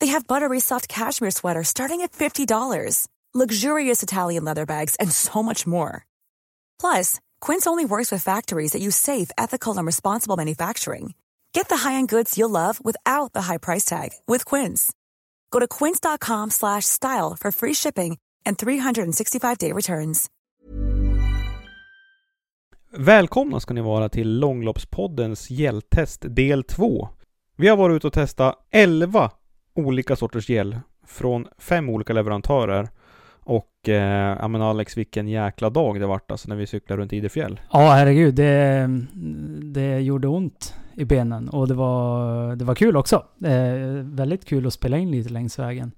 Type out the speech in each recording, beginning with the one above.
They have buttery soft cashmere sweaters starting at $50, luxurious Italian leather bags, and so much more. Plus, Quince only works with factories that use safe, ethical, and responsible manufacturing. Get the high-end goods you'll love without the high price tag with Quince. Go to quince.com/style for free shipping and 365-day returns. Välkomna ska ni vara till Långloppspoddens gälltest del 2. Vi har varit ute och testat 11 olika sorters gel från fem olika leverantörer. Och eh, ja men Alex, vilken jäkla dag det vart alltså när vi cyklade runt Idefjäll. Ja, herregud. Det, det gjorde ont i benen och det var, det var kul också. Eh, väldigt kul att spela in lite längs vägen.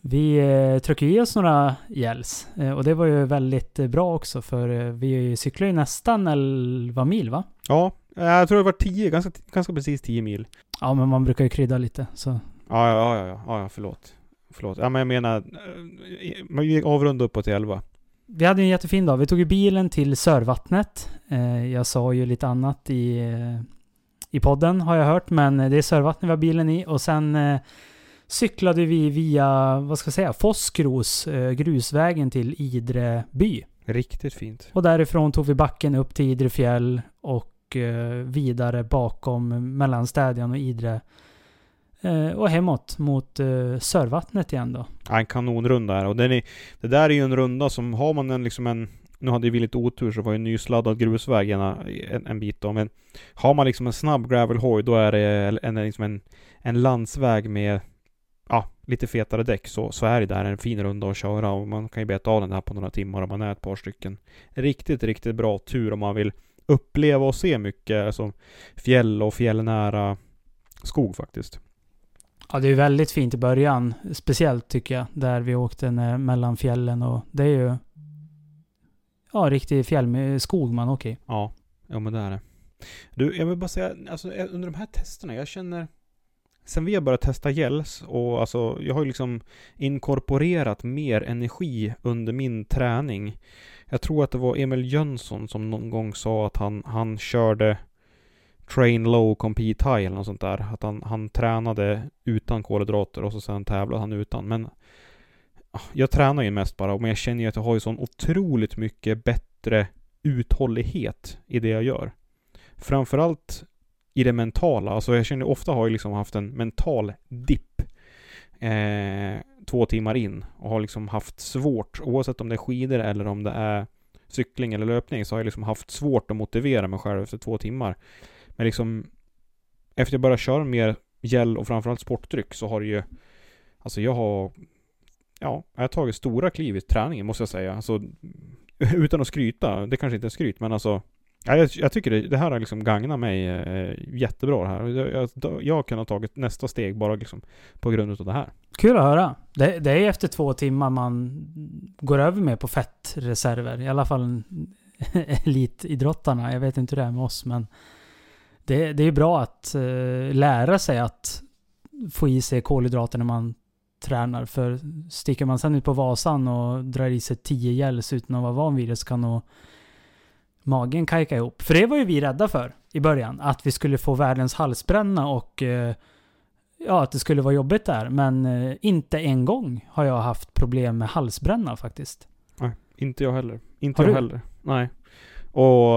Vi eh, tryckte i oss några gels eh, och det var ju väldigt eh, bra också för eh, vi cyklar ju nästan 11 mil va? Ja, jag tror det var 10, ganska, ganska precis 10 mil. Ja, men man brukar ju krydda lite så. Ja, ja, ja, ja, ja, förlåt. Förlåt. Ja, men jag menar, eh, man avrunda uppåt till 11. Vi hade en jättefin dag. Vi tog ju bilen till Sörvattnet. Eh, jag sa ju lite annat i, eh, i podden har jag hört, men det är Sörvattnet vi har bilen i och sen cyklade vi via, vad ska jag säga, Foskros grusvägen till Idre by. Riktigt fint. Och därifrån tog vi backen upp till Idre fjäll och vidare bakom Mellanstädion och Idre. Eh, och hemåt mot eh, Sörvattnet igen då. Ja, en kanonrunda här. Och den är, det där är ju en runda som, har man en liksom en nu hade vi lite otur så var det en nysladdad grusväg en, en bit då. Men har man liksom en snabb gravelhoj då är det en, liksom en, en landsväg med ja, lite fetare däck så, så är det där en fin runda att köra och man kan ju beta av den här på några timmar om man är ett par stycken. Riktigt, riktigt bra tur om man vill uppleva och se mycket alltså fjäll och fjällnära skog faktiskt. Ja, det är väldigt fint i början. Speciellt tycker jag. Där vi åkte mellan fjällen och det är ju... Ja, riktig fjällskog man åker i. Ja, ja men det är det. Du, jag vill bara säga, alltså eh, under de här testerna, jag känner... Sen vi har börjat testa gels och alltså, jag har ju liksom inkorporerat mer energi under min träning. Jag tror att det var Emil Jönsson som någon gång sa att han, han körde train low, compete high eller något sånt där. Att han, han tränade utan kolhydrater och så sen tävlade han utan. Men ah, jag tränar ju mest bara, men jag känner ju att jag har ju sån otroligt mycket bättre uthållighet i det jag gör. Framförallt i det mentala. Alltså jag känner ofta har jag liksom haft en mental dipp eh, två timmar in och har liksom haft svårt, oavsett om det är skidor eller om det är cykling eller löpning, så har jag liksom haft svårt att motivera mig själv efter två timmar. Men liksom efter jag började köra mer gel och framförallt sportdryck så har det ju Alltså jag har Ja, jag har tagit stora kliv i träningen måste jag säga. Alltså utan att skryta, det kanske inte är skryt men alltså Ja, jag, jag tycker det, det, här har liksom gagnat mig eh, jättebra det här. Jag, jag, jag har kunnat tagit nästa steg bara liksom på grund av det här. Kul att höra. Det, det är efter två timmar man går över med på fettreserver. I alla fall elitidrottarna. Jag vet inte hur det är med oss men det, det är bra att uh, lära sig att få i sig kolhydrater när man tränar. För sticker man sen ut på Vasan och drar i sig 10 gels utan att vara van vid det så kan nog magen kajka ihop. För det var ju vi rädda för i början. Att vi skulle få världens halsbränna och uh, ja, att det skulle vara jobbigt där. Men uh, inte en gång har jag haft problem med halsbränna faktiskt. Nej, Inte jag heller. Inte Har jag du? heller. Nej. Och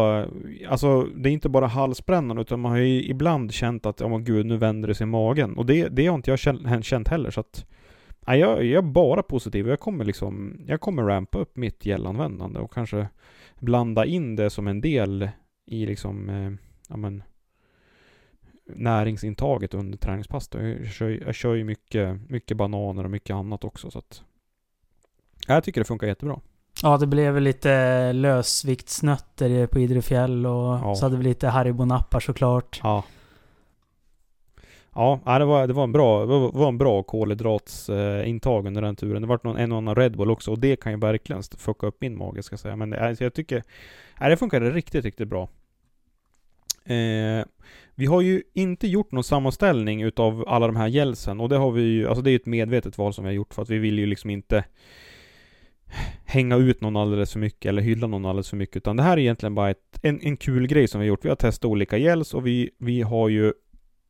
alltså det är inte bara halsbrännan utan man har ju ibland känt att, ja men gud nu vänder det sig i magen. Och det, det har inte jag känt, känt heller så att nej, jag, jag är bara positiv. Jag kommer liksom, jag kommer rampa upp mitt gelanvändande och kanske blanda in det som en del i liksom, eh, ja men näringsintaget under träningspass. då. Jag kör, jag kör ju mycket, mycket bananer och mycket annat också så att jag tycker det funkar jättebra. Ja, det blev lite lösviktsnötter på Idrefjäll och Ja. så hade vi lite Haribo-nappar såklart. Ja. Ja, det var, det var en bra, var en bra kolhydratsintag under den turen. Det var någon, en och annan Red Bull också och det kan ju verkligen fucka upp min mage ska jag säga. Men det, alltså, jag tycker, nej, det funkade riktigt, riktigt bra. Eh, vi har ju inte gjort någon sammanställning utav alla de här gelsen och det har vi ju, alltså det är ju ett medvetet val som vi har gjort för att vi vill ju liksom inte hänga ut någon alldeles för mycket eller hylla någon alldeles för mycket utan det här är egentligen bara ett, en, en kul grej som vi har gjort. Vi har testat olika gels och vi, vi har ju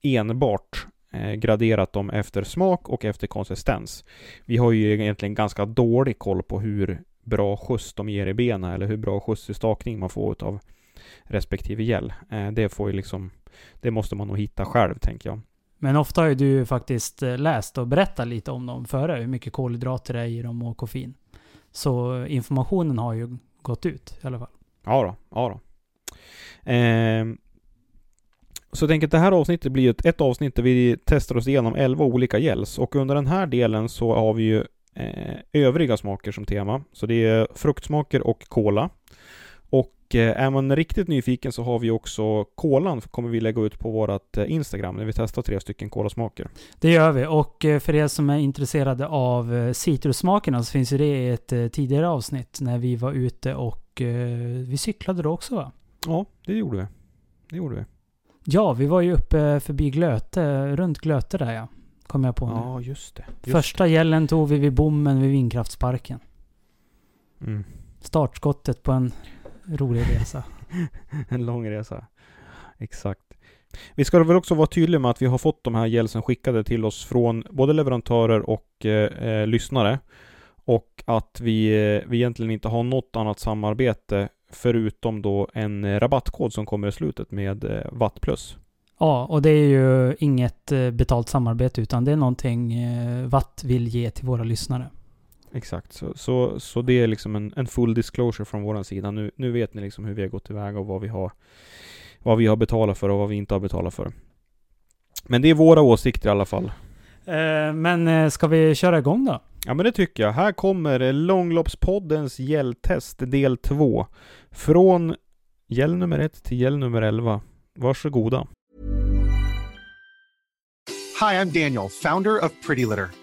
enbart eh, graderat dem efter smak och efter konsistens. Vi har ju egentligen ganska dålig koll på hur bra skjuts de ger i benen eller hur bra skjuts i stakning man får av respektive gel. Eh, det får ju liksom, det måste man nog hitta själv tänker jag. Men ofta har ju du faktiskt eh, läst och berättat lite om dem före, hur mycket kolhydrater det är i dem och koffein. Så informationen har ju gått ut i alla fall. Ja då, ja då. Eh, så jag tänker att det här avsnittet blir ett, ett avsnitt där vi testar oss igenom 11 olika gels och under den här delen så har vi ju eh, övriga smaker som tema. Så det är fruktsmaker och cola. Och eh, är man riktigt nyfiken så har vi också kolan kommer vi lägga ut på vårat eh, Instagram när vi testar tre stycken kolasmaker. Det gör vi. Och eh, för er som är intresserade av citrussmakerna så finns ju det i ett tidigare avsnitt när vi var ute och vi cyklade då också va? Ja, det gjorde vi. Det gjorde vi. Ja, vi var ju uppe förbi Glöte, runt Glöte där ja. Kom jag på nu. Ja, just det. Just Första gällen tog vi vid bommen vid vindkraftsparken. Mm. Startskottet på en rolig resa. En lång resa. Exakt. Vi ska väl också vara tydliga med att vi har fått de här gelsen skickade till oss från både leverantörer och eh, eh, lyssnare. Och att vi, eh, vi egentligen inte har något annat samarbete förutom då en eh, rabattkod som kommer i slutet med eh, Watt plus. Ja, och det är ju inget betalt samarbete utan det är någonting Watt vill ge till våra lyssnare. Exakt, så, så, så det är liksom en, en full disclosure från vår sida. Nu, nu vet ni liksom hur vi har gått tillväga och vad vi har vad vi har betalat för och vad vi inte har betalat för. Men det är våra åsikter i alla fall. Eh, men eh, ska vi köra igång då? Ja men det tycker jag. Här kommer Långloppspoddens gälltest del 2. Från gäll nummer 1 till gäll nummer 11. Varsågoda. Hi, I'm Daniel, founder of Pretty Litter.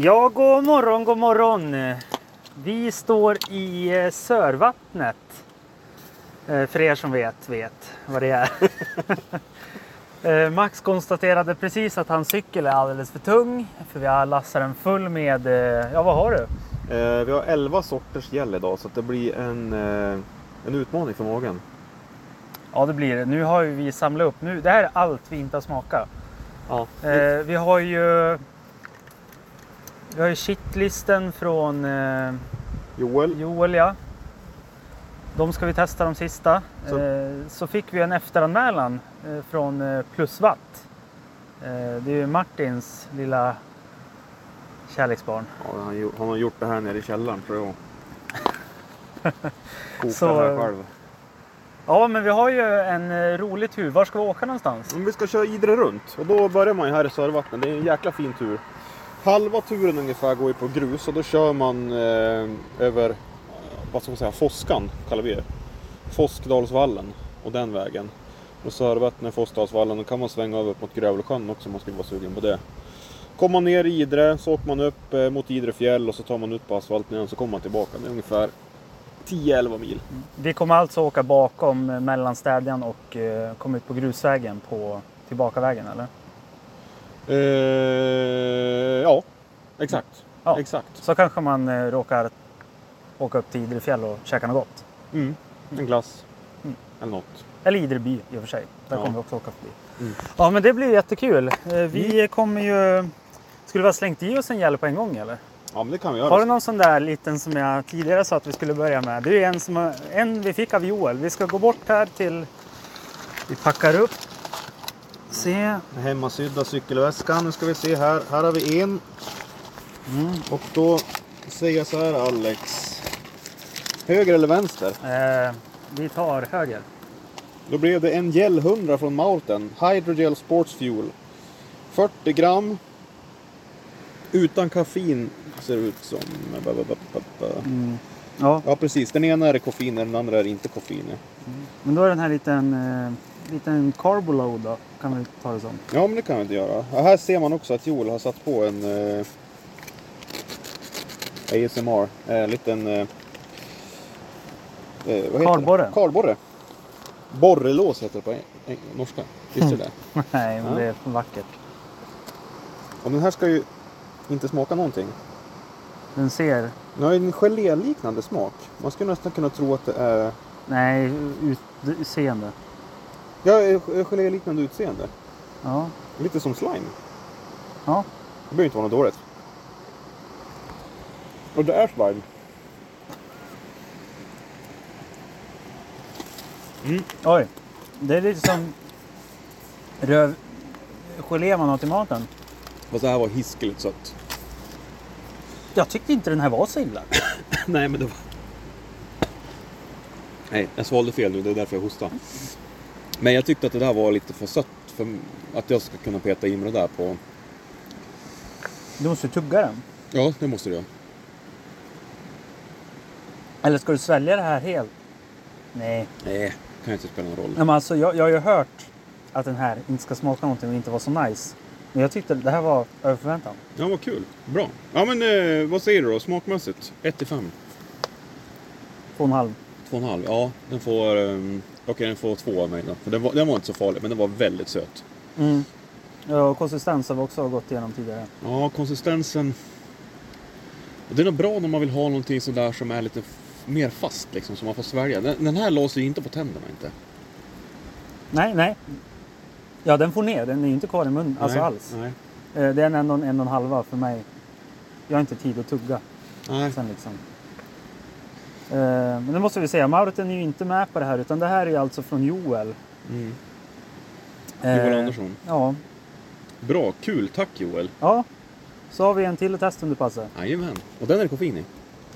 Ja, god morgon, god morgon. Vi står i eh, Sörvattnet. Eh, För er som vet, vet vad det är. Eh, Max konstaterade precis att hans cykel är alldeles för tung. För vi har lastat den full med, ja vad har du? Vi har 11 sorters gäll idag så det blir en, en utmaning för magen. Ja det blir det. Nu har vi samlat upp, nu, det här är allt vi inte har smakat. Ja. Vi har ju vi har ju shitlisten från eh, Joel, Joel ja. De ska vi testa de sista. Så- eh, så fick vi en efteranmälan eh, från eh, Plusvatt. Eh, det är ju Martins lilla kärleksbarn. ja, han, han har gjort det här nere i källaren tror jag. Koka Så- här själv. Ja, men vi har ju en eh, rolig tur. Var ska vi åka någonstans? Vi ska köra Idre runt och då börjar man ju här i Sörvattnet. Det är en jäkla fin tur. Halva turen ungefär går ju på grus och då kör man eh, över, vad ska man säga, Foskan kallar vi det. Foskdalsvallen och den vägen. Och Sörvattnet, Foskdalsvallen, då kan man svänga över upp mot Grövelsjön också om man skulle vara sugen på det. Kommer man ner i Idre så åker man upp eh, mot Idre fjäll och så tar man ut på asfalten igen så kommer man tillbaka. Det är ungefär 10-11 mil. Vi kommer alltså åka bakom eh, mellanstädjan och eh, komma ut på grusvägen på tillbakavägen, eller? Eh, ja, exakt. Ja. Exakt. Så kanske man eh, råkar åka upp till Idrefjäll och käka något gott. Mm. En glass. Mm. Eller något. Eller Idreby i och för sig. Där Ja. kommer vi också åka förbi. Mm. Ja, men det blir jättekul. Eh, Vi kommer ju... Skulle vi ha slängt i oss en gäll på en gång eller? Ja men det kan vi göra. Har du någon sån där liten som jag tidigare sa att vi skulle börja med? Det är en som en vi fick av Joel. Vi ska gå bort här till... Vi packar upp. Se. Hemmasydda cykelväskan. Nu ska vi se här. Här har vi en. Mm. Och då säger jag så här Alex. Höger eller vänster? Eh, vi tar höger. Då blev det en Gel 100 från Mountain. Hydrogel Sports Fuel. 40 gram. Utan koffein ser det ut som. Mm. Ja, Ja precis. Den ena är koffein den andra är inte koffein. men då är den här liten, eh, liten carboload då. Kan vi ta det som. Ja men det kan vi inte göra. Ja, här ser man också att Joel har satt på en eh, ASMR. En liten... Eh, eh, vad Karlborre. Karlborre. Borrelås heter det på en, en, norska. Visste du det? Nej, men Ja. det är vackert. Och den här ska ju inte smaka någonting. Den ser... Den har ju en geléliknande smak. Man skulle nästan kunna tro att det är Nej, utseende. Ja, geléliknande utseende. Ja. Lite som slime. Ja. Det behöver inte vara något dåligt. Och det är slime. Oj. Det är lite som röv... Gelé man har till maten. Fast det här var hiskeligt sött. Jag tyckte inte den här var så illa. Nej, men det var... Nej, jag svalde fel nu. Det är därför jag hostar. Men jag tyckte att det där var lite för sött för att jag ska kunna peta in det där på... Du måste tugga den. Ja, det måste du göra. Eller ska du svälja det här helt? Nej. Nej, kan inte spela någon roll. Nej men alltså, jag, jag har ju hört att den här inte ska smaka någonting och inte vara så nice. Men jag tyckte det här var över förväntan. Ja, vad kul. Bra. Ja, men eh, vad säger du då smakmässigt? 1 till 5? Två och en halv. 2,5? Ja, den får... Um, Okej, den får två av mig då. Den var, den var inte så farlig, men den var väldigt söt. Mm. Ja, och konsistens har vi också gått igenom tidigare. Ja, konsistensen... Det är nog bra när man vill ha någonting sådär som är lite mer fast liksom, som man får svälja. Den, den här låser ju inte på tänderna inte. Nej, nej. Ja, den får ner. Den är ju inte kvar i munnen alltså Nej, alls. Nej. Eh, Det är en, en, en och en halva för mig. Jag har inte tid att tugga Nej. sen liksom. Eh, Men det måste vi säga, Mauriten är ju inte med på det här utan det här är alltså från Joel. Mm. Eh, Joel Andersson. Ja. Bra, kul. Tack Joel. ja. Så har vi en till test under passet. Jajamän. Och den är det koffein i.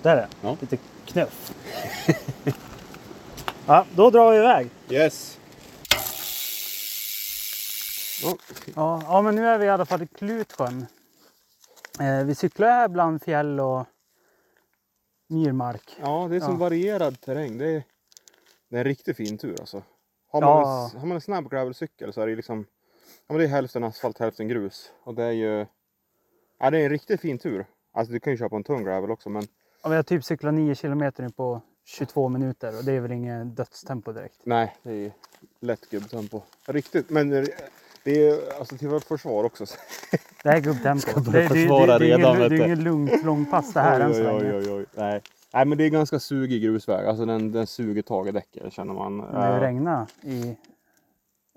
Där är det. Ja. Lite knuff. ja, då drar vi iväg. Yes. Ja, Ja, ja, men nu är vi i alla fall i Klutsjön. Eh, vi cyklar här bland fjäll och myrmark. ja det är som Ja. varierad terräng. Det är, det är en riktigt fin tur alltså. Har Ja. man, en, har man en snabb gravelcykel så är det liksom ja, men det är hälften asfalt, hälften grus. Och det är ju ja, det är en riktigt fin tur. Alltså du kan ju köpa en tung gravel också men Ja, vi har typ cyklat 9 kilometer nu på 22 minuter och det är väl ingen dödstempo direkt. nej, det är lätt gubbtempo. Riktigt, men det är alltså till vårt försvar också. Det här är gubbtempo. Det, det, det, det, det, är redan, ingen, det är du. ingen lugnt långpass det här än så oj, länge. oj, oj. Nej. Nej, men det är ganska sugig grusväg. Alltså den, den suger tag i däcket känner man. Det har ju Eh, regnat i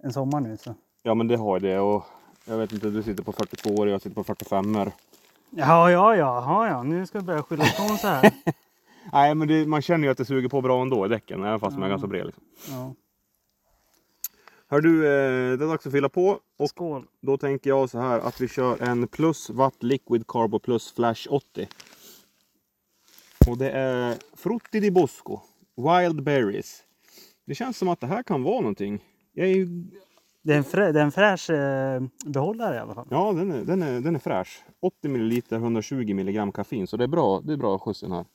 en sommar nu. Så. Ja, men det har det och jag vet inte, du sitter på 42 år och jag sitter på 45 år. Ja, ja, ja, ja, ja. Nu ska vi börja skylla ifrån så här. Nej, men det, man känner ju att det suger på bra ändå i däcken, även fast de är Ja. ganska breda. Liksom. Ja. Hör du, eh, det är dags att fylla på och Skål! då tänker jag så här att vi kör en plus watt liquid carbo plus flash 80. Och det är Frutti di Bosco. Wild Berries. Det känns som att det här kan vara någonting. Jag är ju... Det är en, frä, det är en fräsch eh, behållare i alla fall. Ja, den är, den, är, den är fräsch. 80 ml 120 mg koffein. Så det är bra, det är bra skjuts den här.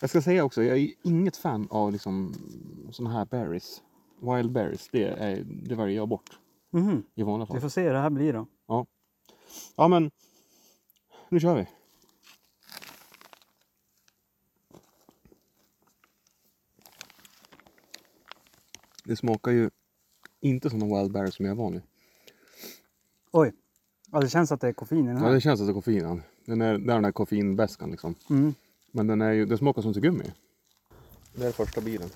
Jag ska säga också, jag är inget fan av liksom såna här berries. Wild berries, det, är, det väljer jag bort Mhm. i vanliga Vi fall. får se hur det här blir då. Ja. ja, men nu kör vi. Det smakar ju inte som de wild berries som jag är van vid. Oj. Ja, det känns att det är koffein i den Ja, här. det känns att det är koffein. Den är, det är den där koffeinbäskan liksom. Mm. Men den, är ju, den smakar som tuggummi. Det är första bilen.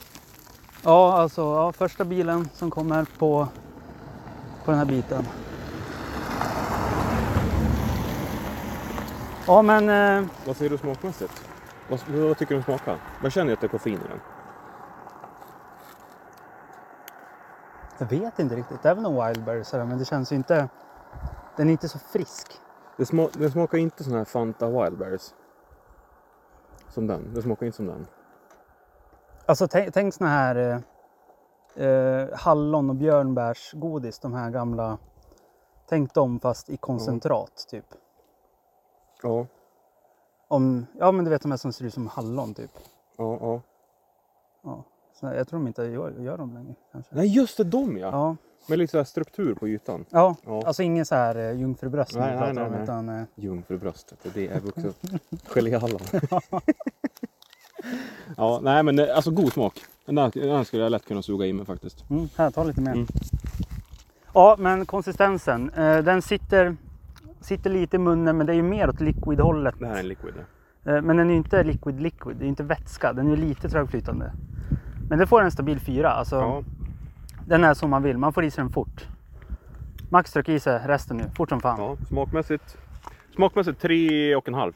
Ja, alltså ja, första bilen som kommer på, på den här biten. Ja, men eh, Vad säger du smakmässigt? Vad, vad tycker du om smakar? Vad känner du att det är koffein i den? jag vet inte riktigt. Det är väl någon wildberries här, men det känns ju inte... Den är inte så frisk. Det, sma, den smakar inte sån här Fanta wild berries. Som den. Det smakar inte som den. Alltså tänk, tänk såna här eh, eh, hallon och björnbärsgodis, de här gamla. Tänk dem fast i koncentrat typ. Ja. Om, ja men du vet de här som ser ut som hallon typ. Ja, ja. Ja. Så jag tror de inte gör, gör dem längre kanske. Nej just det, de ja. Ja, Med lite så struktur på ytan. ja. Ja. alltså ingen så här eh, jungfrubröst Nej, nej, nej, nej. utan eh, Jungfrubröstet, det är vuxet. Geléhallon. ja, nej men det- alltså god smak. Den den skulle jag lätt kunna suga i mig faktiskt. mm, här, ta lite mer. Mm. Ja, men konsistensen. Eh, den sitter, sitter lite i munnen men det är ju mer åt liquid-hållet. Det här är en liquid. Eh, Men den är ju inte liquid liquid, det är inte vätska, den är lite trögflytande. Men det får en stabil fyra, alltså Ja. den är som man vill, man får i sig den fort. Max tryck i sig resten nu, fort som fan. Ja, ja, smakmässigt. Smakmässigt tre och en halv.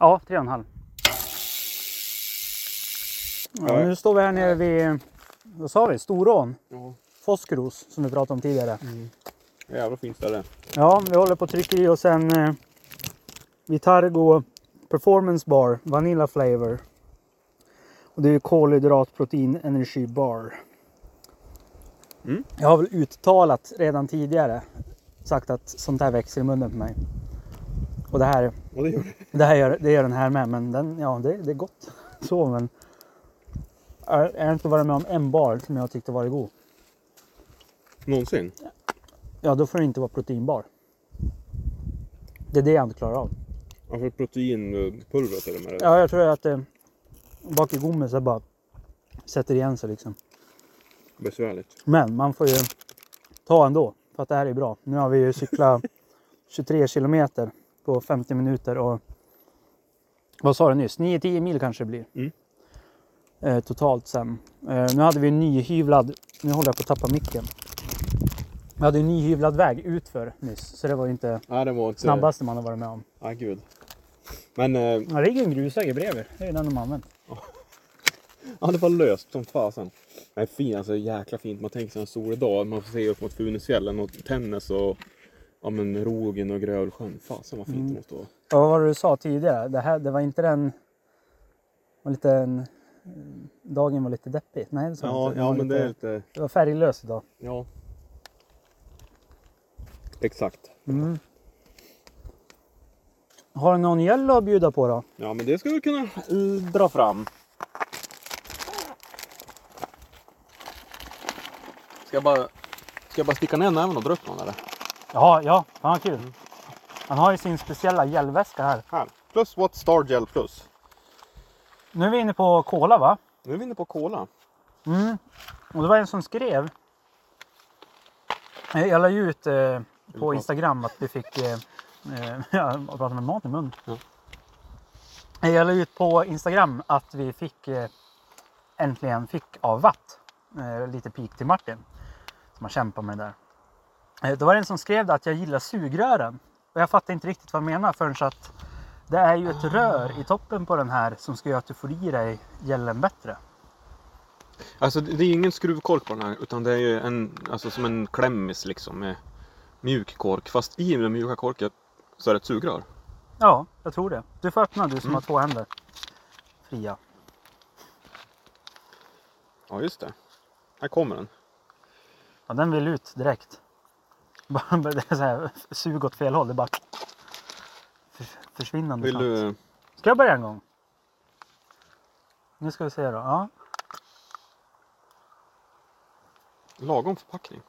ja tre och en halv. Ja, nu står vi här nere vid, vad sa vi, Storån? Ja. Foskeros som vi pratade om tidigare. Jävla fint ställe. Ja, vi håller på att trycka i oss en eh, Vitargo Performance Bar Vanilla Flavor. Och det är kolhydrat, protein, energy bar. Mm. Jag har väl uttalat redan tidigare sagt att sånt här växer i munnen på mig. Och det här, Och det gör det här gör, det gör den här med. Men den, ja, det, det är gott. Så men. Jag har inte varit med om en bar som jag tyckte var god. Någonsin. Ja, då får det inte vara proteinbar. Det är det jag inte klarar av. Ja, för proteinpulvret eller med det. Ja, jag tror att det bak i gommen så bara sätter igen sig liksom. Besvärligt. Men man får ju ta ändå för att det här är bra. Nu har vi ju cyklat 23 kilometer på 50 minuter och vad sa du nyss? 9-10 mil kanske det blir. Mm. Eh, totalt sen. Eh, nu hade vi en nyhyvlad, nu håller jag på att tappa micken. Vi hade en nyhyvlad väg utför nyss så det var ju inte Nej, det var inte... snabbaste man har varit med om. Nej, gud. Men eh, Ja, det ligger en grusväg bredvid. Det är den de använt. ja, det var löst som fasen. Nej, fin, alltså jäkla fint. Man tänker sig en sol idag. Man får se upp mot Funäsfjällen och Tännäs och ja, men Rogen och Grövelsjön. Fasen vad fint Mm. det måste vara. Ja, vad var det du sa tidigare? Det, här, det var inte den... Var lite en, dagen var lite deppig. Nej, det sa Ja, inte. Ja men lite, det är lite... det var färglös idag. Ja. Exakt. Mm. Har du någon yellow att bjuda på då? Ja, men det ska vi kunna eh, dra fram. Ska jag bara, ska jag bara sticka ner näven och dra upp någon eller? Ja, ja. Fan vad kul. Han har ju sin speciella gelväska här. Här. Plus What Star Gel Plus. Nu är vi inne på Cola va? Nu är vi inne på Cola. Mm. Och det var en som skrev. Eh, Jag la ju ut eh, på Instagram att vi fick... Eh, eh, jag pratar med mat i mun. Ja. Eh, Jag la ut på Instagram att vi fick eh, äntligen fick av Watt. Eh, lite pik till Martin. Som har kämpat med det där. Eh, då var det en som skrev att jag gillar sugrören. Och jag fattar inte riktigt vad han menar förrän så att det är ju ett rör i toppen på den här som ska göra att du får i dig gällen bättre. Alltså det är ju ingen skruvkork på den här utan det är ju en, alltså som en klämmis liksom med mjuk kork. Fast i den mjuka korken så är det ett sugrör. Ja, jag tror det. Du får öppna du som Mm. har två händer. fria. Ja, just det. Här kommer den. Ja, den vill ut direkt. Bara- Det är så här, sug åt fel håll. Det bara försvinnande Vill snabbt. du... Ska jag börja en gång? Nu ska vi se då. Ja. Lagom förpackning.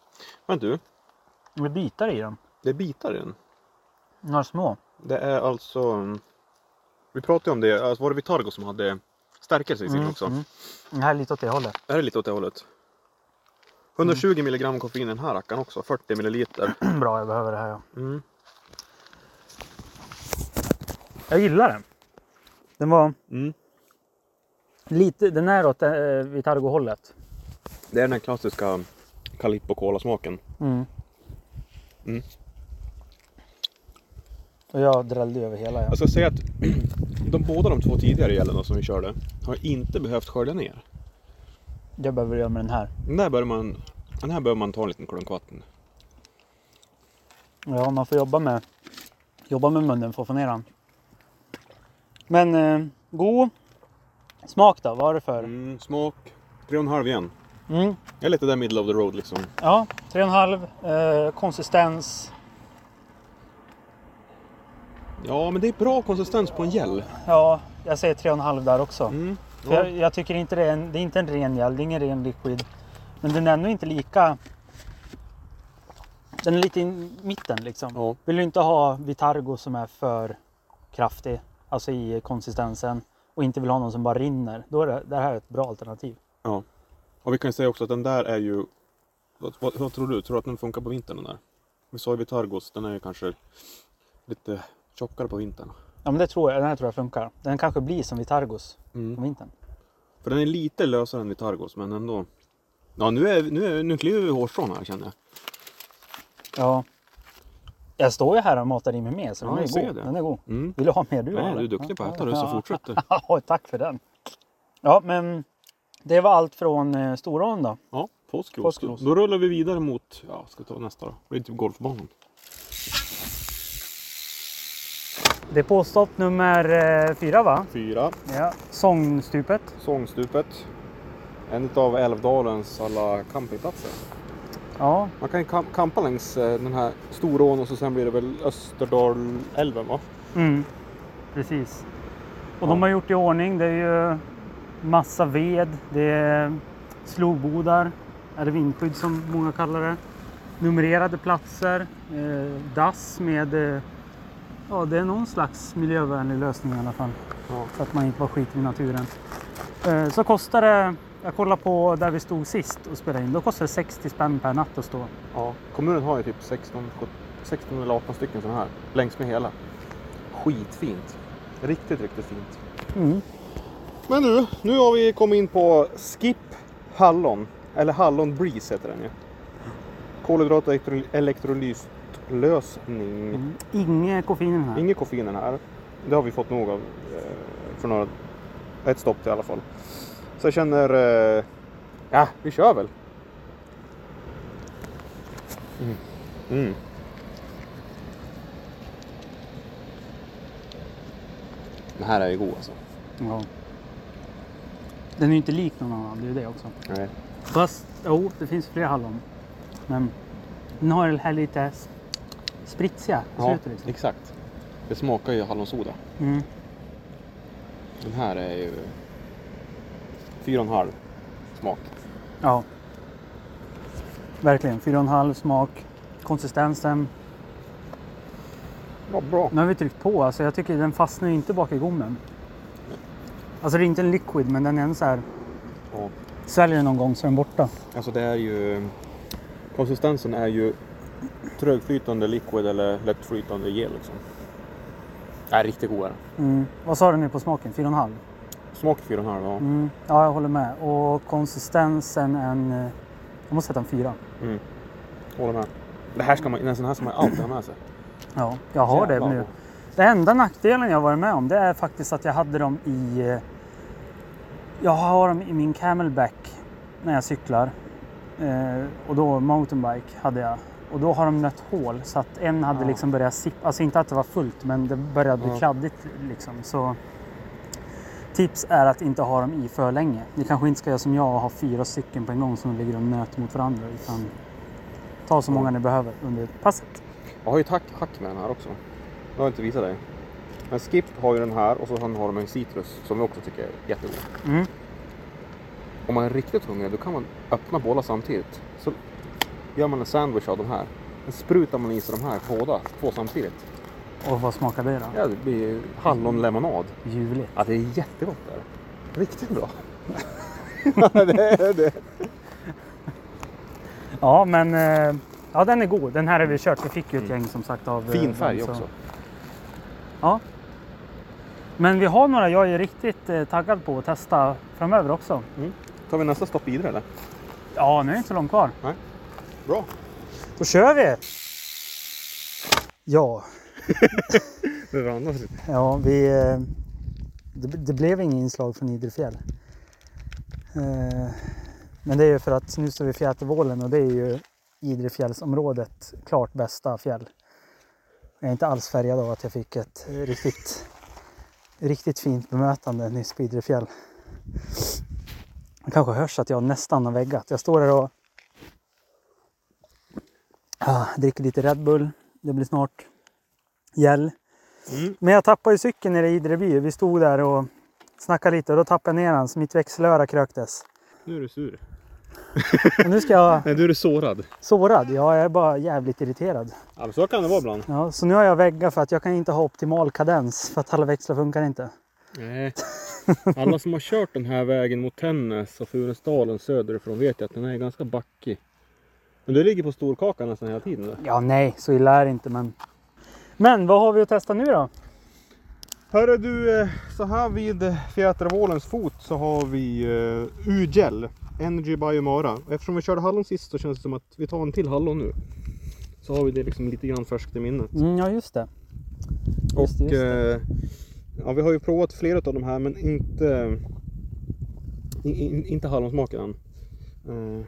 Men du, Det är bitar i den. det är bitar i den. Några små. Det är alltså... mm, Vi pratade om det, alltså var det Vitargo som hade stärkelse i sin också? mm. Det här är lite åt det hållet. Det här är lite åt det hållet. 120 milligram koffein i den här rackaren också, 40 milliliter. Bra, jag behöver det här. Ja. Mm. Jag gillar den. Den var Mm. lite, den är åt eh, Vitargo-hållet. Det är den här klassiska Calippo Cola-smaken. Mm. Mm. Och jag drällde över hela. Ja. Jag ska säga att de båda de två tidigare gällarna som vi körde har inte behövt skölja ner. Jag behöver göra med den här. Den där bör man, den här behöver man ta en liten klunk vatten. Ja, man får jobba med, jobba med munnen för att få ner den. Men eh, god smak då? Vad är det för? Mm, smak 3,5 igen. Mm. Jag är lite där middle of the road liksom. Ja, 3,5. Eh, konsistens. Ja, men det är bra konsistens på en gel. Ja, jag säger 3,5 där också. Mm. För jag, jag tycker inte det är, en, det är inte en ren gel, det är ingen ren liquid. Men den är ändå inte lika... Den är lite i mitten liksom. Ja. Vill du inte ha Vitargo som är för kraftig, alltså i konsistensen och inte vill ha någon som bara rinner, då är det, det här är ett bra alternativ. ja. Och vi kan ju säga också att den där är ju... Vad, vad, vad tror du? Tror du att den funkar på vintern den där? Vi sa ju Vitargos, den är ju kanske lite tjockare på vintern. Ja men det tror jag, den här tror jag funkar. Den kanske blir som Vitargos på Mm. vintern. För den är lite lösare än Vitargos, men ändå. Ja, nu, är, nu, är, nu kliver vi hårstrån här känner jag. Ja. Jag står ju här och matar i mig med så Ja, den är jag ser god. det. Den är god. Mm. Vill du ha mer du? Nej, eller? du är duktig på att äta Ja, du, så ja. fortsätt. Ja, tack för den. Ja, men det var allt från eh, Storån då. Ja, påskros. Påskros. Då rullar vi vidare mot, ja, ska ta nästa då? Det är typ golfbanan. Det är påstått nummer eh, fyra va? Fyra, Ja. Sångstupet. Sångstupet. En av Älvdalens alla campingplatser. Ja, Man kan ju kam- campa längs eh, den här Storån och så sen blir det väl Österdalälven va? mm. precis. Och Ja. de har gjort i ordning. Det är ju massa ved. Det är slogbodar. Det vindskydd som många kallar det. Numrerade platser. Eh, dass med... Eh, ja, det är någon slags miljövänlig lösning i alla fall. Ja. Så att man inte bara skiter i naturen. Eh, så kostar det... Jag kollade på där vi stod sist och spelade in. Då kostar det 60 spänn per natt att stå. ja. Kommunen har ju typ 16, 17, 16 eller 18 stycken sådana här längs med hela. Skitfint. Riktigt, riktigt fint. Mm. Men du, nu har vi kommit in på Skip Hallon. Eller Hallon Breeze heter den ju. Kolhydrat och elektro- elektrolytlösning. Mm. Inget koffein här. Inget koffein här. Det har vi fått nog av eh, för några, ett stopp till i alla fall. Så jag känner, eh, ja vi kör väl. Mm. Mm. Den här är ju god alltså. Ja. Den är ju inte lik någon annan, det är ju det också. Nej. Fast, jo, det finns fler hallon. Men den har det här lite spritsiga Ja, liksom. exakt. Det smakar ju hallonsoda. Mm. Den här är ju 4,5 smak. Ja. Verkligen, 4,5 smak. Konsistensen. Ja, bra. Nu har vi tryckt på, alltså jag tycker den fastnar inte bak i gommen. Alltså det är inte en liquid, men den är en så här. Ja. Sväljer den någon gång så är den borta. Alltså det är ju... Konsistensen är ju trögflytande liquid eller lättflytande gel liksom. Är riktigt god är den. Mm. Vad sa du nu på smaken? 4,5? Smak 4,5 ja. Mm. Ja, jag håller med. Och konsistensen en... eh, Jag måste sätta en 4. Mm. Håller med. Det här ska man, en sån här ska man alltid ha med sig. Ja, jag har det Jävlar nu. vad- Det enda nackdelen jag varit med om det är faktiskt att jag hade dem i... eh, Jag har dem i min camelback när jag cyklar. Eh, och då mountainbike hade jag. Och då har de nött hål så att en hade Ja. liksom börjat sippa. Alltså inte att det var fullt men det började bli Ja. kladdigt liksom. Så tips är att inte ha dem i för länge. Ni kanske inte ska göra som jag och ha fyra stycken på en gång som ligger och nöter mot varandra. Utan ta så många ni behöver under passet. Jag har ju ett hack, med den här också. Det har jag inte visat dig. Men Skip har ju den här och så har de en citrus som vi också tycker är jättegod. Mm. Om man är riktigt hungrig då kan man öppna båda samtidigt. Så gör man en sandwich av de här. Sen sprutar man i sig de här båda, två samtidigt. Och vad smakar det då? Ja, det blir hallonlemonad. Ljuvligt. Ja, det är jättegott där. Riktigt bra. ja, det är det. Ja, men eh, ja, den är god. Den här har vi kört. Vi fick ju ett gäng som sagt av... eh, Fin färg den, så- också. Ja. Men vi har några jag är riktigt eh, taggad på att testa framöver också. Tar vi nästa stopp vidare eller? Ja, nu är det inte så långt kvar. Bra. Då kör vi! Ja, det randas lite. ja vi, eh, det, det blev inget inslag från Idrefjäll. Eh, men det är ju för att nu står vi i Fjätervålen och det är ju Idrefjällsområdet klart bästa fjäll. Jag är inte alls färgad av att jag fick ett riktigt, riktigt fint bemötande nyss på Idrefjäll. Det kanske hörs att jag nästan har väggat. Jag står här och ah, dricker lite Red Bull. Det blir snart gäll. Mm. Men jag tappade ju cykeln nere i Idreby. Vi stod där och snackade lite och då tappade jag ner den så mitt växelöra kröktes. Nu är du sur. Och nu ska jag Nej, du är du sårad. sårad. Ja, jag är bara jävligt irriterad. Ja, men så kan det vara ibland. Ja, så nu har jag väggat för att jag kan inte ha optimal kadens för att alla växlar funkar inte. Nej. Alla som har kört den här vägen mot Tännäs och Funäsdalen söderifrån vet ju att den är ganska backig. Men du ligger på storkakan nästan hela tiden. Där. Ja, nej, så illa är det inte men. Men vad har vi att testa nu då? Hörru du, eh, så här vid Fjätervålens fot så har vi uh, U-gel, Energy Biomara. Eftersom vi körde hallon sist så känns det som att vi tar en till hallon nu. Så har vi det liksom lite grann färskt i minnet. Mm, ja, just det. Och Just det, just det. eh, ja, vi har ju provat flera av de här men inte, i, i, inte hallonsmaken än. Eh,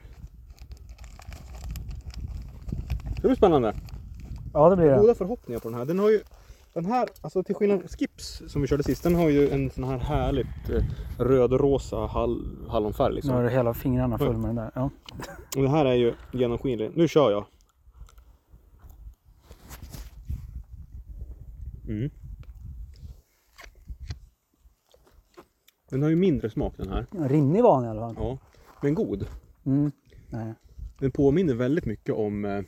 det blir spännande. Ja, det blir det. Goda förhoppningar på den här. Den har ju den här, alltså till skillnad från Skips som vi körde sist, den har ju en sån här härligt eh, rödrosa hall, hallonfärg Nu liksom. har du hela fingrarna full med den där. Ja. Och det här är ju genomskinlig. Nu kör jag. Mm. Den har ju mindre smak den här. Rinnig var den i alla fall. Ja. Men god. Mm. Nej. Den påminner väldigt mycket om, eh,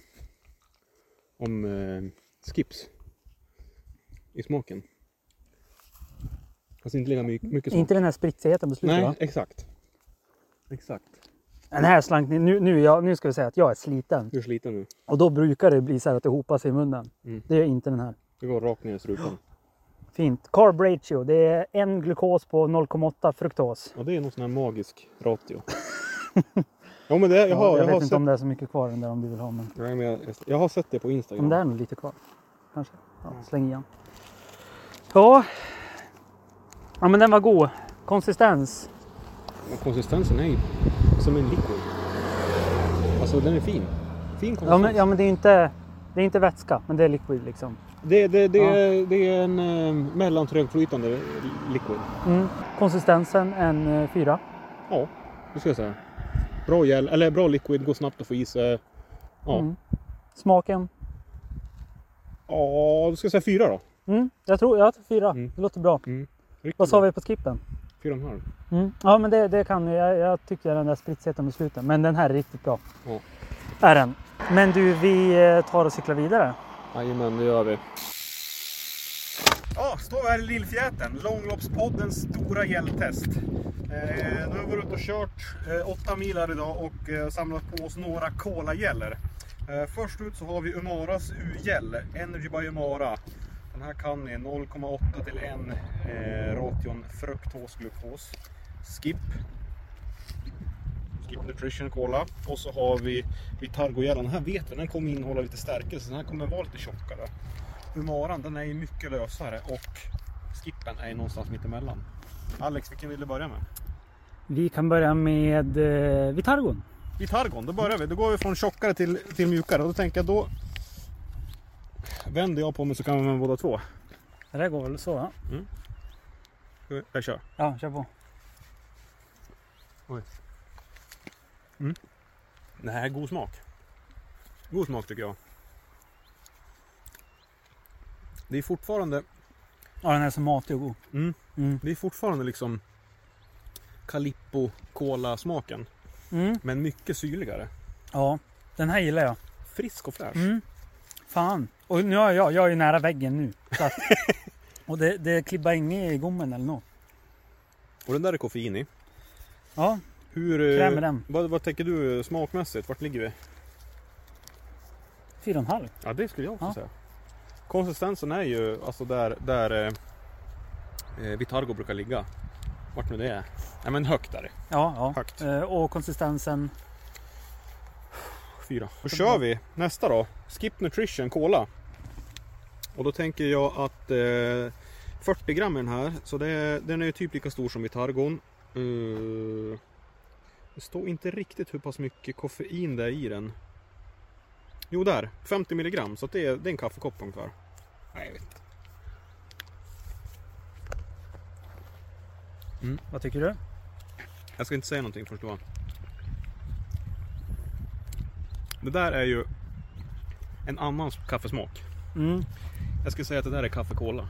om eh, Skips. I smaken. Fast inte lika mycket, mycket smak. Inte den här spritsigheten på slutet Nej, va? exakt. Exakt. Den här slank nu, nu, jag, nu ska vi säga att jag är sliten. Du är sliten nu. Och då brukar det bli så här att det hopar sig i munnen. Mm. Det gör inte den här. Det går rakt ner i strupen. Fint. Carb ratio. Det är en glukos på 0,8 fruktos. Ja, det är någon sån här magisk ratio. ja, men det, jag har, jag, jag, vet har inte sett, om det är så mycket kvar den där om du vill ha. Men Nej, men jag, jag har sett det på Instagram. om det är nog lite kvar. Kanske. Ja, släng igen. Ja. Ja men den var god. Konsistens. Konsistensen är ju som en liquid. Alltså den är fin. Fin konsistens. Ja men, ja, men det är inte det är inte vätska, men det är liquid liksom. Det, det, det, Ja. är, det är en eh, mellantrögflytande liquid. Mm. Konsistensen en eh, fyra. Ja, det ska jag säga. Bra gel, eller bra liquid, går snabbt att få i sig. Ja, Mm. Smaken? ja då ska jag säga fyra då. Mm. Jag tror, ja fyra. Mm. Det låter bra. Riktigt Vad sa vi på skippen? Fyra och en halv. Mm. Ja men det, det kan jag. Jag tyckte den där spritsigheten på slutet. Men den här är riktigt bra. Ja. Är den. Men du, vi eh, tar och cyklar vidare. Jajamän, det gör vi. Ja, står vi här i Lillfjäten, Långloppspoddens stora hjältest. Eh, nu har vi varit ute och kört eh, åtta mil här idag och eh, samlat på oss några kolagäller. Eh, först ut så har vi Umaras U-gel, Energy by Umara. Den här kan ni 0,8 till 1 eh, ration fruktosglukos. Skip. Skip Nutrition Cola. Och så har vi Vitargo-gällen. Den här vet vi, den kommer innehålla lite stärkelse. Den här kommer vara lite tjockare. Umaran den är ju mycket lösare och Skippen är ju någonstans mittemellan. Alex, vilken vill du börja med? Vi kan börja med eh, Vitargon. Vitargon, då börjar vi. Då går vi från tjockare till, till mjukare. Och då tänker jag då vänder jag på mig så kan vi med båda två. Det där går väl så? va? Jag kör. Ja, kör på. Det här är god smak. God smak tycker jag. Det är fortfarande, Ja, den är så matig och god. mm, Mm. det är fortfarande liksom Calippo Cola smaken. Mm. Men mycket syrligare. Ja, den här gillar jag. Frisk och fräsch. Mm. Fan. Och nu har jag, jag är ju nära väggen nu. Att, och det, det klibbar inget i gommen eller något. Och den där är koffein i. Ja, Hur, eh, Krämer den. Vad, vad tänker du smakmässigt? Vart ligger vi? fyra och en halv. Ja det skulle jag också Ja. säga. Konsistensen är ju alltså där, där eh, eh, Vitargo brukar ligga. Vart nu det är. Nej men högt där. Ja, ja. Högt. Eh, och konsistensen. Fyra. Då kör vi nästa då. Skip Nutrition Cola. Och då tänker jag att eh, 40 gram i den här. Så det, är- den är typ lika stor som Vitargon. Eh, det står inte riktigt hur pass mycket koffein det är i den. Jo där, 50 milligram. Så det, är, det är en kaffekopp ungefär. Nej jag vet inte. Vad tycker du? Jag ska inte säga någonting först då. Det där är ju en annan kaffesmak. Mm. Jag skulle säga att det där är kaffekola.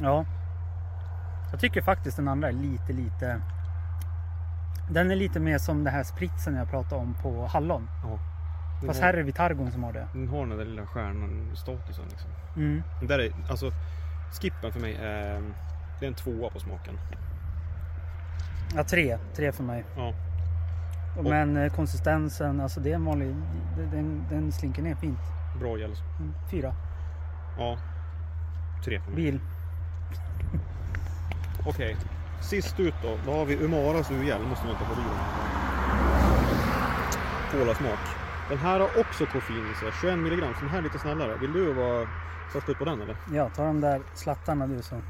Ja. Jag tycker faktiskt den andra är lite, lite... Den är lite mer som det här spritsen jag pratade om på hallon. Ja. Fast här är det Vitargon som har det. den har den där lilla stjärnan statusen liksom. Mm. Den där är, alltså, skippen för mig är, det är en tvåa på smaken. Ja, tre. Tre för mig. Ja. Men eh, konsistensen, alltså det är en vanlig... Den, den slinker ner fint. Bra gäll. Mm. Fyra. Ja. Tre för mig. Bil. Okej. Sist ut då. Då har vi Umaras urgäll. Måste vänta på bilen. Kolasmak. Den här har också koffein i sig. 21 milligram. Så den här är lite snällare. Vill du vara först ut på den eller? Ja, ta de där slattarna du så.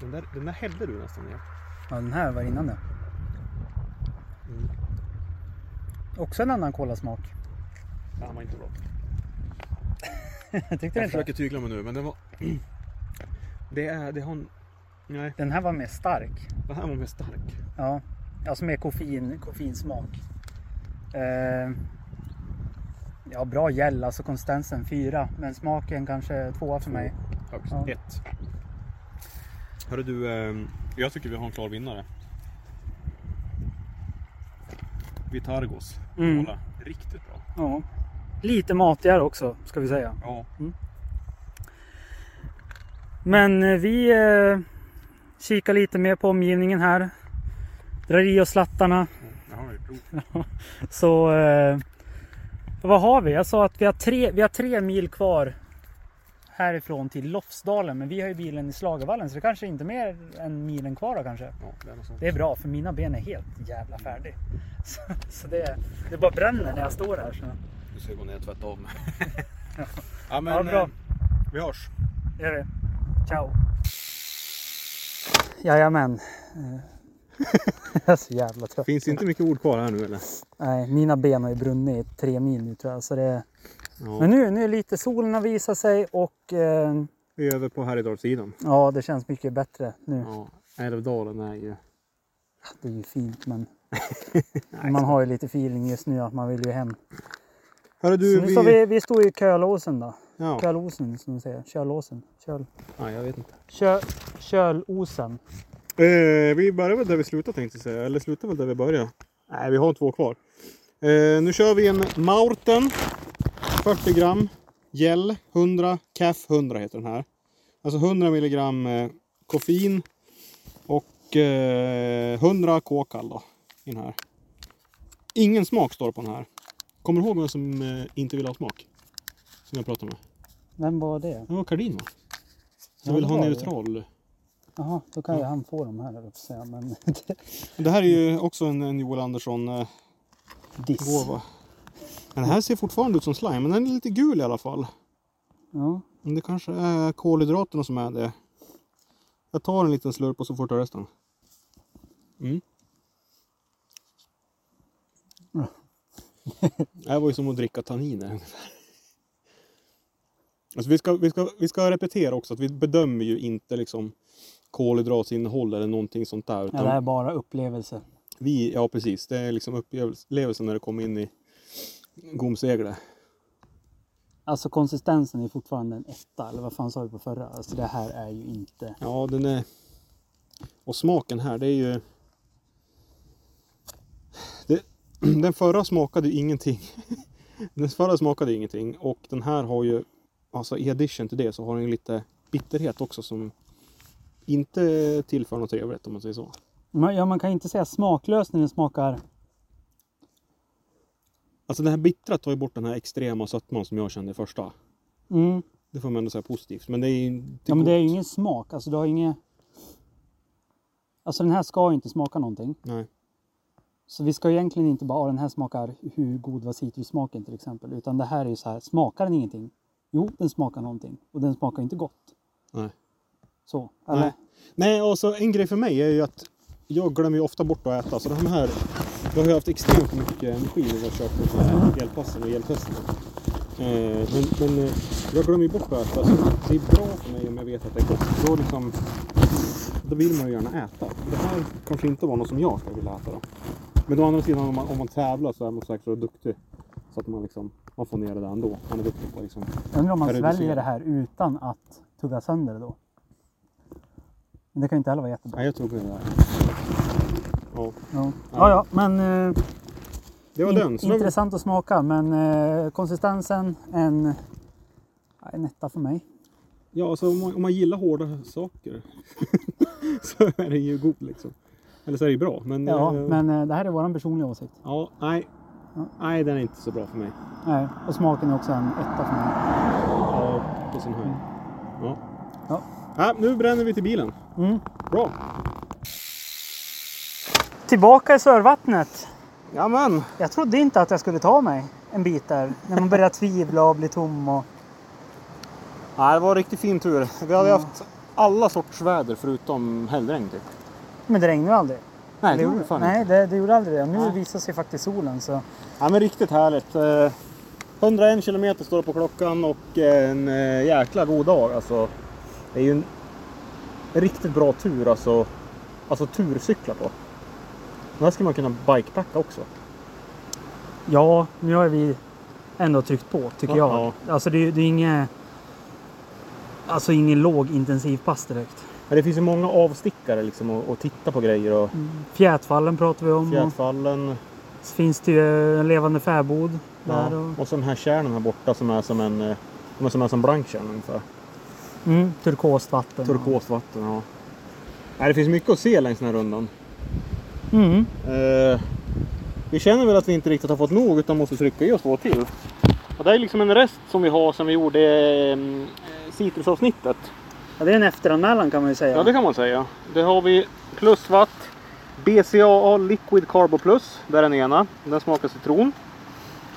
Den där, den där hällde du nästan ner. Ja, den här var innan det. Mm. Också en annan kolasmak. Ja, den var inte bra. Jag tyckte Jag inte. försöker tygla mig nu men det var... Det är... Det har en... Nej, Den här var mer stark. den här var mer stark. Ja, alltså mer koffein, koffeinsmak. Eh, ja, bra gäll, alltså konsistensen fyra. Men smaken kanske tvåa för mig. Högst. Ja. Ett. Hörru du, eh, jag tycker vi har en klar vinnare. Vitargos. Mm. Riktigt bra. Ja. Lite matigare också, ska vi säga. Ja. Men eh, vi eh, kikar lite mer på omgivningen här. Drar i oss slattarna. Jag har ju prov. Så eh, vad har vi? Jag sa att vi har, tre, vi har tre mil kvar härifrån till Lofsdalen. Men vi har ju bilen i Slagervallen så det kanske inte är mer än milen kvar då kanske. Ja, det är. Det är bra för mina ben är helt jävla färdig. Så, så det, det bara bränner när jag står här. Så. Du ska gå ner och tvätta av mig. ja men Ja, bra. eh, vi hörs. Gör det. Ciao. Jajamän. Jag är så jävla trött. Finns inte mycket ord kvar här nu eller? Nej, mina ben har ju brunnit i tre mil nu tror jag. Så det... Ja. Men nu, nu är lite solen har visat sig och eh, Vi är över på Härjedalssidan. ja, det känns mycket bättre nu. Ja, Älvdalen är ju... Det är ju fint men man har ju lite feeling just nu att man vill ju hem. Hörru Så du, nu vi... står vi, vi står i kölåsen då. Ja. Kölåsen som man säger. Kölåsen. Köl. Nej, jag vet inte. Kö, kölosen. Eh, vi börjar väl där vi slutade tänkte jag säga. Eller slutar väl där vi började. Nej, vi har två kvar. Eh, nu kör vi en Maurten. 40 gram. Gel 100. CAF 100 heter den här. Alltså 100 milligram eh, koffein. Och eh, 100 kåkall då. I den här. Ingen smak står på den här. Kommer du ihåg vem som eh, inte vill ha smak? Som jag pratade med. Vem var det? Det var Cardin va? Som Ja, vill det ha var det. Jaha, då kan ju han få de här, jag säga. Men Det här är ju också en, en Joel Andersson eh, diss. gåva. Men den här ser fortfarande ut som slime, men den är lite gul i alla fall. Ja. Men det kanske är kolhydraterna som är det. Jag tar en liten slurp och så får du ta resten. Mm. Det här var ju som att dricka tanniner. Alltså vi, ska, vi, ska, vi ska repetera också att vi bedömer ju inte liksom kolhydratsinnehåll eller någonting sånt där. Ja, Utan det är bara upplevelse. vi, ja precis, det är liksom upplevelsen när det kommer in i gomseglet. Alltså konsistensen är fortfarande en etta, eller vad fan sa vi på förra? Alltså det här är ju inte... Ja, den är... Och smaken här, det är ju... Det... Den förra smakade ju ingenting. Den förra smakade ingenting och den här har ju, alltså i addition till det så har den lite bitterhet också som inte tillför något trevligt om man säger så. Man, ja, man kan inte säga smaklös när den smakar... Alltså den här bittra tar ju bort den här extrema sötman som jag kände i första. Mm. Det får man ändå säga positivt. Men det är ju... Ja, men det är ju ingen smak. Alltså du har inget... Alltså den här ska ju inte smaka någonting. Nej. Så vi ska ju egentligen inte bara, "Ah, den här smakar hur god var citrussmaken till exempel. Utan det här är ju så här, smakar den ingenting? Jo, den smakar någonting. Och den smakar inte gott. Nej. Så, eller? Nej. Nej, och så en grej för mig är ju att jag glömmer ju ofta bort att äta. Så de här, jag har ju haft extremt mycket energi när jag kört på elpassen och eltesterna. Eh, men, men eh, jag glömmer ju bort att äta. Så det är bra för mig om jag vet att det är gott. Då, liksom, då vill man ju gärna äta. Det här kanske inte var något som jag skulle vilja äta då. Men å andra sidan om man, om man tävlar så är man säkert så duktig. Så att man, liksom, man får ner det där ändå. Man är duktig på liksom. Undrar om man sväljer det här utan att tugga sönder det då? Men det kan ju inte heller vara jättebra. Nej, jag tror på det där. Ja, Ja, ja, ja men eh, det var in, den. Så intressant att smaka. Men eh, konsistensen, en, en etta för mig. Ja, alltså om man, om man gillar hårda saker så är den ju god liksom. Eller så är det ju bra. Men, Ja, eh, men eh, det här är vår personliga åsikt. ja, nej. Ja. Nej, den är inte så bra för mig. Nej, och smaken är också en etta för mig. Ja, på sån här. Ja. Ja. Ja, nu bränner vi till bilen. Mm. Bra. Tillbaka i Sörvattnet. Jamen. Jag trodde inte att jag skulle ta mig en bit där. När man börjar tvivla och bli tom. Och... Nej, det var riktigt fin tur. Vi hade haft alla sorts väder förutom hällregn typ. Men det regnade ju aldrig. Nej, det gjorde, fan nej inte. det, det gjorde aldrig det. Nu Nej. visar sig faktiskt solen. Så. Ja, men riktigt härligt. Eh, 101 kilometer står det på klockan och en eh, jäkla god dag. Alltså, det är ju en riktigt bra tur alltså. Alltså turcykla på. Den här skulle man kunna bikepacka också. Ja, nu har vi ändå tryckt på tycker Ja, jag. Alltså det, det är inget... Alltså ingen lågintensiv pass direkt. Men det finns ju många avstickare liksom och, och titta på grejer och Fjätfallen pratar vi om. Fjätfallen. så finns det ju en levande fäbod där. Ja. Och, Och så den här kärnan här borta som är som en, eh, som är som en som blanktjärn ungefär. Mm, turkost vatten. Turkost vatten, ja. Nej, det finns mycket att se längs den här rundan. Mm. Eh, vi känner väl att vi inte riktigt har fått nog utan måste trycka i oss två till. Och det är liksom en rest som vi har som vi gjorde i eh, citrusavsnittet. Ja, det är en efteranmälan kan man ju säga. Ja det kan man säga. Det har vi plusvatt BCAA Liquid Carbo Plus. Det är den ena. Den smakar citron.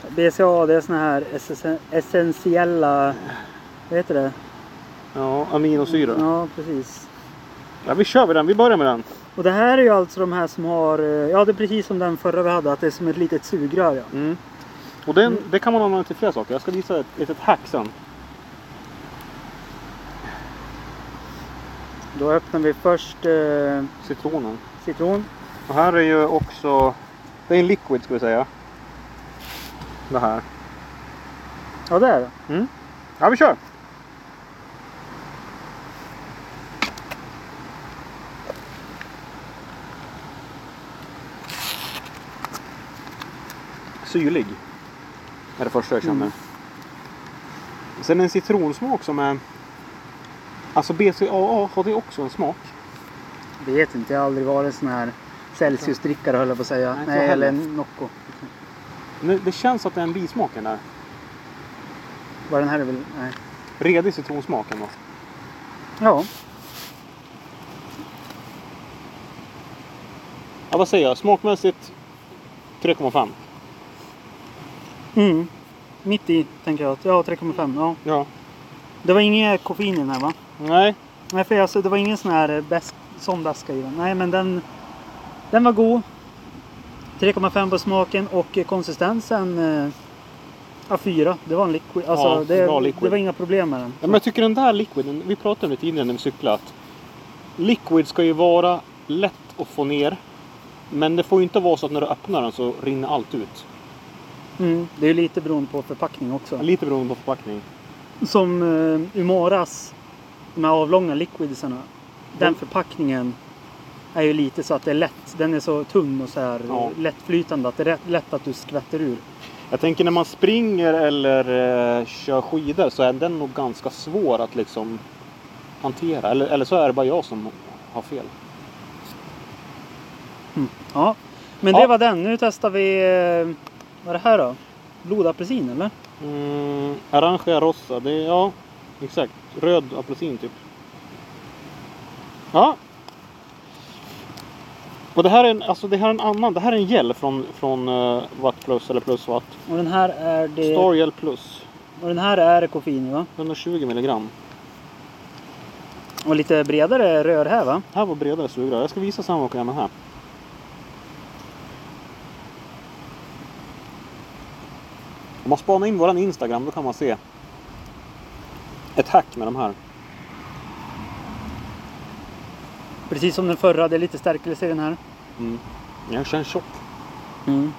BCA det är såna här essen- essentiella... Vad heter det? Ja, aminosyror. Ja. Ja, precis. vi kör med den. Vi börjar med den. Och det här är ju alltså de här som har... eh, Ja, det är precis som den förra vi hade. Att det är som ett litet sugrör. Ja. Mm. Och den, det kan man använda till flera saker. Jag ska visa ett litet hack sen. Då öppnar vi först eh, Citronen. citron. Och här är ju också... Det är en liquid ska vi säga. Det här. Ja, det är det. Ja, vi kör! Syrlig. är det första jag känner. Mm. Sen en citronsmak som är... Alltså BCAA har det också en smak. Vet inte, jag har aldrig varit sån här Celsius-drickare höll jag på att säga. Nej, Nej, jag eller. Nocco. Men det känns att det är en bismak där. Var den här är väl... Nej. Redig citronsmak ändå. Ja. Ja, vad säger jag? Smakmässigt 3,5. Mm. Mitt i tänker jag. Ja, 3,5. Ja. Ja. Det var inget koffein i den här va? Nej. Nej, för alltså, det var ingen sån här eh, bäsk, sån väska i den. Nej, men den, den var god. 3,5 på smaken och eh, konsistensen. Eh, Ja, fyra. Det var en liquid. Alltså, Ja, det, bra liquid. det var inga problem med den. Ja, men jag tycker den där liquiden, vi pratade om det tidigare när vi cyklade, att liquid ska ju vara lätt att få ner. Men det får ju inte vara så att när du öppnar den så rinner allt ut. Mm, det är lite beroende på förpackning också. Lite beroende på förpackning. Som uh, Umoras, de här avlånga liquidsarna. Den Mm. förpackningen är ju lite så att det är lätt. Den är så tunn och så här Ja. lättflytande att det är lätt att du skvätter ur. Jag tänker när man springer eller eh, kör skidor så är den nog ganska svår att liksom hantera. Eller, eller så är det bara jag som har fel. Ja, men Ja. det var den. Nu testar vi... eh, Vad är det här då? Blodapelsin eller? Mm, Arrangea rossa, det är, ja exakt. Röd apelsin typ. Ja. Och det här är en, alltså det här är en annan, det här är en gel från, från uh, Watt Plus eller Plus Watt. Och den här är det... Star Gel Plus. Och den här är koffein va? 120 milligram. Och lite bredare rör här va? Här var bredare sugrör. Jag ska visa samma sak med här. Man spanar in våran Instagram då kan man se ett hack med de här. Precis som den förra. Det är lite stärkelse i den här. Mm. Jag känner tjock. Mm.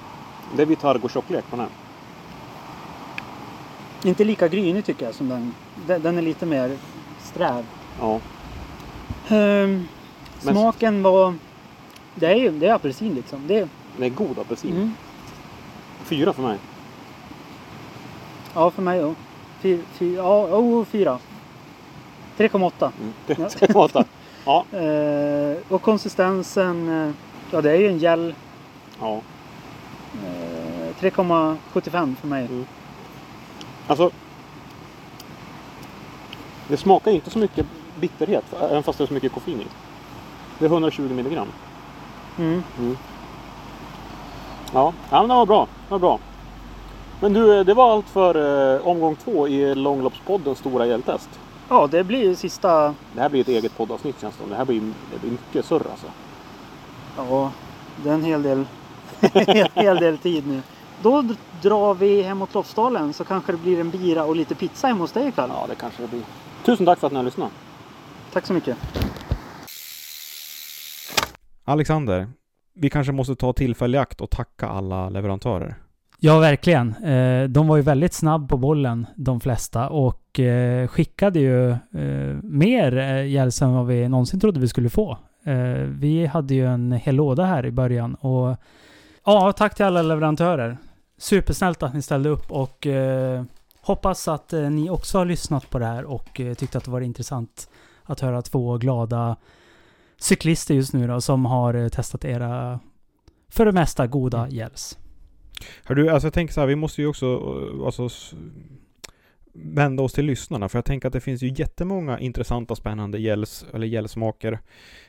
Det är Vitargo-tjocklek på den här. Inte lika grynig tycker jag som den. Den, den är lite mer sträv. Ja. Ehm, Men- smaken var... Det är ju det är apelsin liksom. Det är, Det är god apelsin. mm. Fyra för mig. Ja, för mig då. Fy, fy, ja, oh, fyra. 3,8. Mm. Det, det var åtta. Ja. Eh, och konsistensen, eh, ja det är ju en gel. ja. Eh, 3,75 för mig. Mm. Alltså. Det smakar inte så mycket bitterhet även fast det är så mycket koffein i. Det är 120 milligram. Mm. Ja, ja men det var bra. Det var bra. Men du, det var allt för eh, omgång två i Långloppspoddens stora hjältest. Ja, det blir sista... Det här blir ett eget poddavsnitt känns det som. Det här blir, det blir mycket surr alltså. Ja, det är en hel del, en hel del tid nu. Då drar vi hemåt Lofsdalen så kanske det blir en bira och lite pizza hemma hos dig ikväll. Ja, det kanske det blir. Tusen tack för att ni har lyssnat. Tack så mycket. Alexander, vi kanske måste ta tillfälle i akt och tacka alla leverantörer. Ja, verkligen. Eh, De var ju väldigt snabb på bollen, de flesta, och eh, skickade ju eh, mer gälls än vad vi någonsin trodde vi skulle få. Vi hade ju en hel låda här i början och ja, tack till alla leverantörer. Supersnällt att ni ställde upp och hoppas att ni också har lyssnat på det här och tyckte att det var intressant att höra två glada cyklister just nu då som har testat era för det mesta goda gälls. Hör du, alltså jag tänker så här, vi måste ju också eh, alltså, vända oss till lyssnarna. För jag tänker att det finns ju jättemånga intressanta, spännande gälls, eller gällsmaker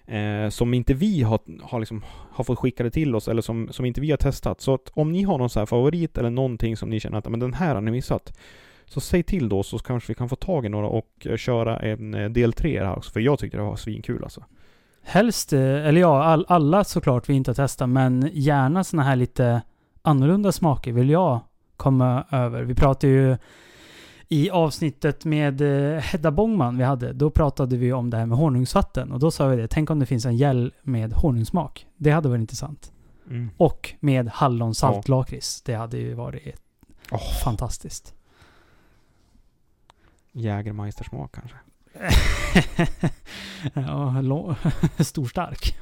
eh, som inte vi har, har, liksom, har fått skickade till oss eller som, som inte vi har testat. Så att om ni har någon så här favorit eller någonting som ni känner att men den här har ni missat. Så säg till då så kanske vi kan få tag i några och eh, köra en eh, del tre här också. För jag tyckte det var svinkul alltså. Helst, eller ja, all, alla såklart vi inte har testat, men gärna såna här lite annorlunda smaker vill jag komma över. Vi pratade ju i avsnittet med eh, Hedda Bångman vi hade, då pratade vi om det här med honungsvatten. Och då sa vi det, tänk om det finns en gel med honungssmak. Det hade varit intressant. Och med hallonsaltlakrits. Det hade ju varit Åh. fantastiskt. Jägermeistersmak kanske. ja, stor stark.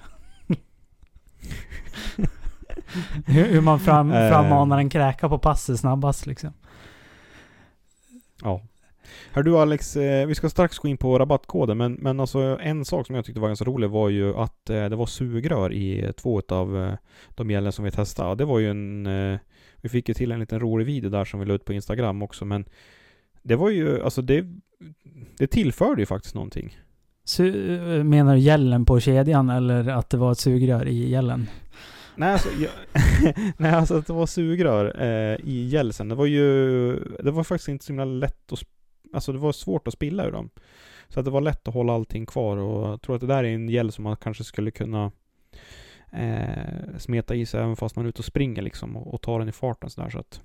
hur, hur man fram, Eh. frammanar en kräka på passet snabbast liksom. Ja. Hör du Alex, eh, vi ska strax gå in på rabattkoden, men, men alltså en sak som jag tyckte var ganska rolig var ju att eh, det var sugrör i två av de gällen som vi testade. Det var ju en... Vi fick ju till en liten rolig video där som vi la ut på Instagram också, men det var ju, alltså det... Det tillförde ju faktiskt någonting. Menar du gällen på kedjan eller att det var ett sugrör i gällen? Nej alltså, jag, nej, alltså att det var sugrör eh, i gälsen. Det var ju... Det var faktiskt inte så himla lätt att... Alltså det var svårt att spilla ur dem. Så att det var lätt att hålla allting kvar och jag tror att det där är en gel som man kanske skulle kunna eh, smeta i sig även fast man är ute och springer liksom och, och tar den i farten sådär så att...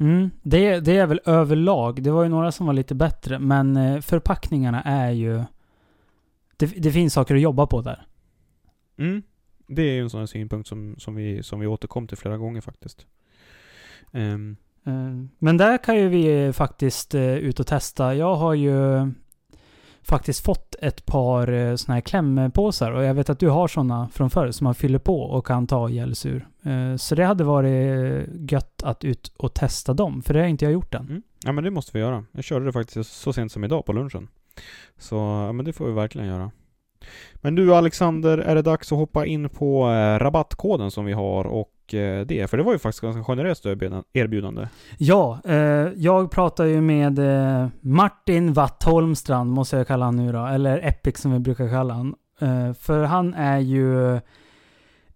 Mm, det, det är väl överlag. Det var ju några som var lite bättre, men eh, förpackningarna är ju... Det, det finns saker att jobba på där. Mm. Det är ju en sån synpunkt som, som, vi, som vi återkom till flera gånger faktiskt. Eh, Men där kan ju vi faktiskt eh, ut och testa. Jag har ju faktiskt fått ett par eh, såna här klämpåsar och jag vet att du har såna från förr som man fyller på och kan ta gels ur. Så det hade varit gött att ut och testa dem, för det har inte jag gjort än. mm. Ja men det måste vi göra. Jag körde det faktiskt så sent som idag på lunchen. Så ja, men det får vi verkligen göra. Men du Alexander, är det dags att hoppa in på eh, rabattkoden som vi har och eh, det? För det var ju faktiskt ganska generöst erbjudande. Ja, eh, jag pratar ju med eh, Martin Wattholmstrand, måste jag kalla han nu då, eller Epic som vi brukar kalla han. Eh, för han är ju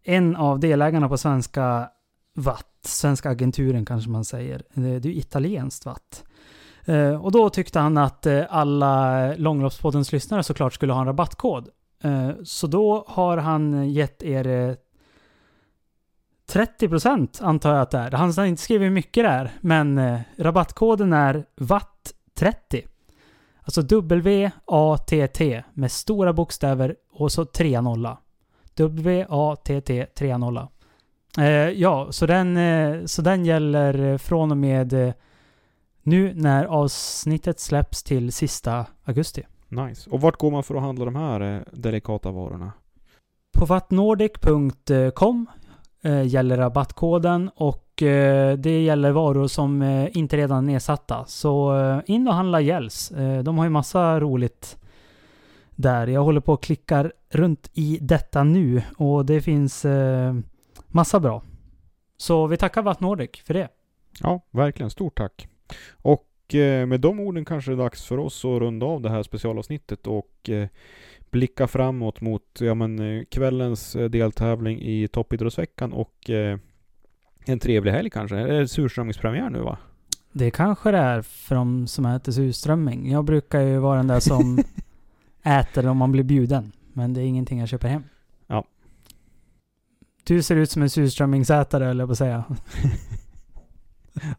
en av delägarna på svenska Watt, svenska agenturen kanske man säger. Det är ju italienskt Watt. Eh, och då tyckte han att eh, alla eh, Långloppspoddens lyssnare såklart skulle ha en rabattkod. Eh, så då har han gett er eh, 30% antar jag att det är. Han har inte skrivit hur mycket det är, men eh, rabattkoden är VATT30. Alltså W-A-T-T med stora bokstäver och så 3-0. W-A-T-T 3-0. Eh, ja, så den, eh, så den gäller från och med eh, nu när avsnittet släpps till sista augusti. Nice. Och vart går man för att handla de här eh, delikata varorna? På vattnordic.com eh, gäller rabattkoden och eh, det gäller varor som eh, inte redan är nedsatta. Så eh, in och handla. Eh, de har ju massa roligt där. Jag håller på och klickar runt i detta nu och det finns eh, massa bra. Så vi tackar Vatt Nordic för det. Ja, verkligen. Stort tack. Och eh, med de orden kanske det är dags för oss att runda av det här specialavsnittet och eh, blicka framåt mot ja, men, eh, kvällens eh, deltävling i Toppidrottsveckan och eh, en trevlig helg kanske. Är det surströmmingspremiär nu va? Det kanske det är för de som äter surströmming. Jag brukar ju vara den där som äter om man blir bjuden. Men det är ingenting jag köper hem. Ja. Du ser ut som en surströmmingsätare eller på att säga.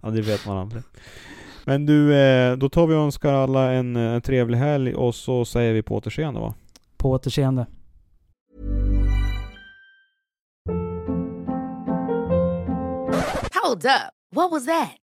Ja, det vet man aldrig. Men du, eh, då tar vi och önskar alla en, en trevlig helg och så säger vi på återseende va? På återseende. Hold up. What was that?